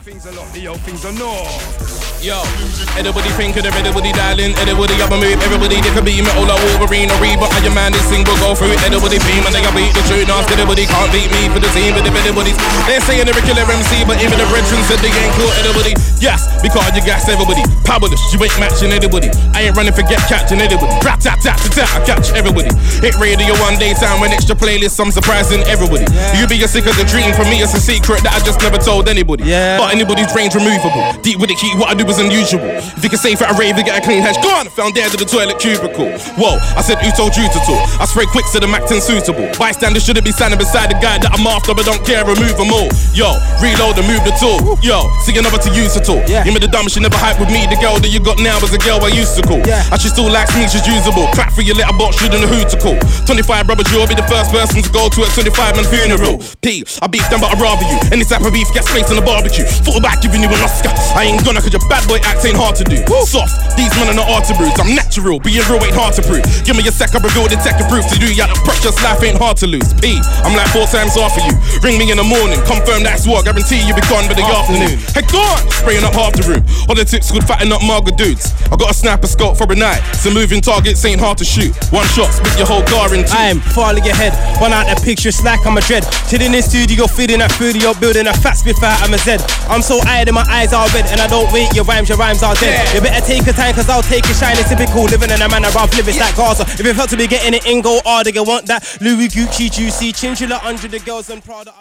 things are not, the old things are not. Yo, everybody thinking of everybody dialing, everybody up and move, everybody they can be metal like Wolverine or Reaper, and your man this thing will go through. It, everybody beam and they can beat the truth, now everybody can't beat me for the team, but if anybody's, they're saying they're a killer MC, but even the brethren said they ain't caught everybody, yes, because you gas everybody, powerless, you ain't matching anybody, I ain't running for get catching anybody, rat tat tat tat tat, I catch everybody, hit radio one day time 1Xtra playlist, I'm surprising everybody, you be as sick as a dream, for me it's a secret that I just never told anybody, Yeah. But anybody's range removable, deep with the key, what I do is unusual, if you can say for a rave, you get a clean hash, gone, found dead in the toilet cubicle, whoa, I said who told you to talk, I spray quick so the Mac 10 suitable, bystanders shouldn't be standing beside the guy that I'm after, but don't care, remove them all, yo, reload and move the tool, yo, see another to use at all, Yeah. you made the dumb, she never hype with me, the girl that you got now was a girl I used to call, Yeah. and she still likes me, she's usable, clap for your little letterbox, shouldn't know who to call, 25 brothers, you'll be the first person to go to a 25 man funeral, P, I beef them but I'd rather you, any type of beef, get space on the barbecue, thought about giving you an Oscar, I ain't gonna cause your bad boy act ain't hard to do, soft, these men are not hard to bruise, I'm natural, being real ain't hard to prove, give me a sec, I reveal the tech and proof. To do, yeah, the precious life ain't hard to lose, P, I'm like four times off for you, ring me in the morning, confirm that's what, guarantee you be gone by the afternoon, hey go on, spraying up half the room, all the tips good fatting up marga dudes, I got a sniper scope for a night, so moving targets ain't hard to shoot, one shot, split your whole car in two, I'm falling ahead, one out the picture, it's like I'm a dread. Chilling in studio, feeding that food, you're building a fat spit out, I'm a Z. I'm so eyed and my eyes are red, and I don't wait your rhymes, your rhymes are dead. Yeah. You better take your time, cause I'll take it shine. It's typical living in a manner of living like Gaza. If it felt to be getting it in, go harder, you want that Louis Gucci, juicy, chinchilla under the girls and Prada.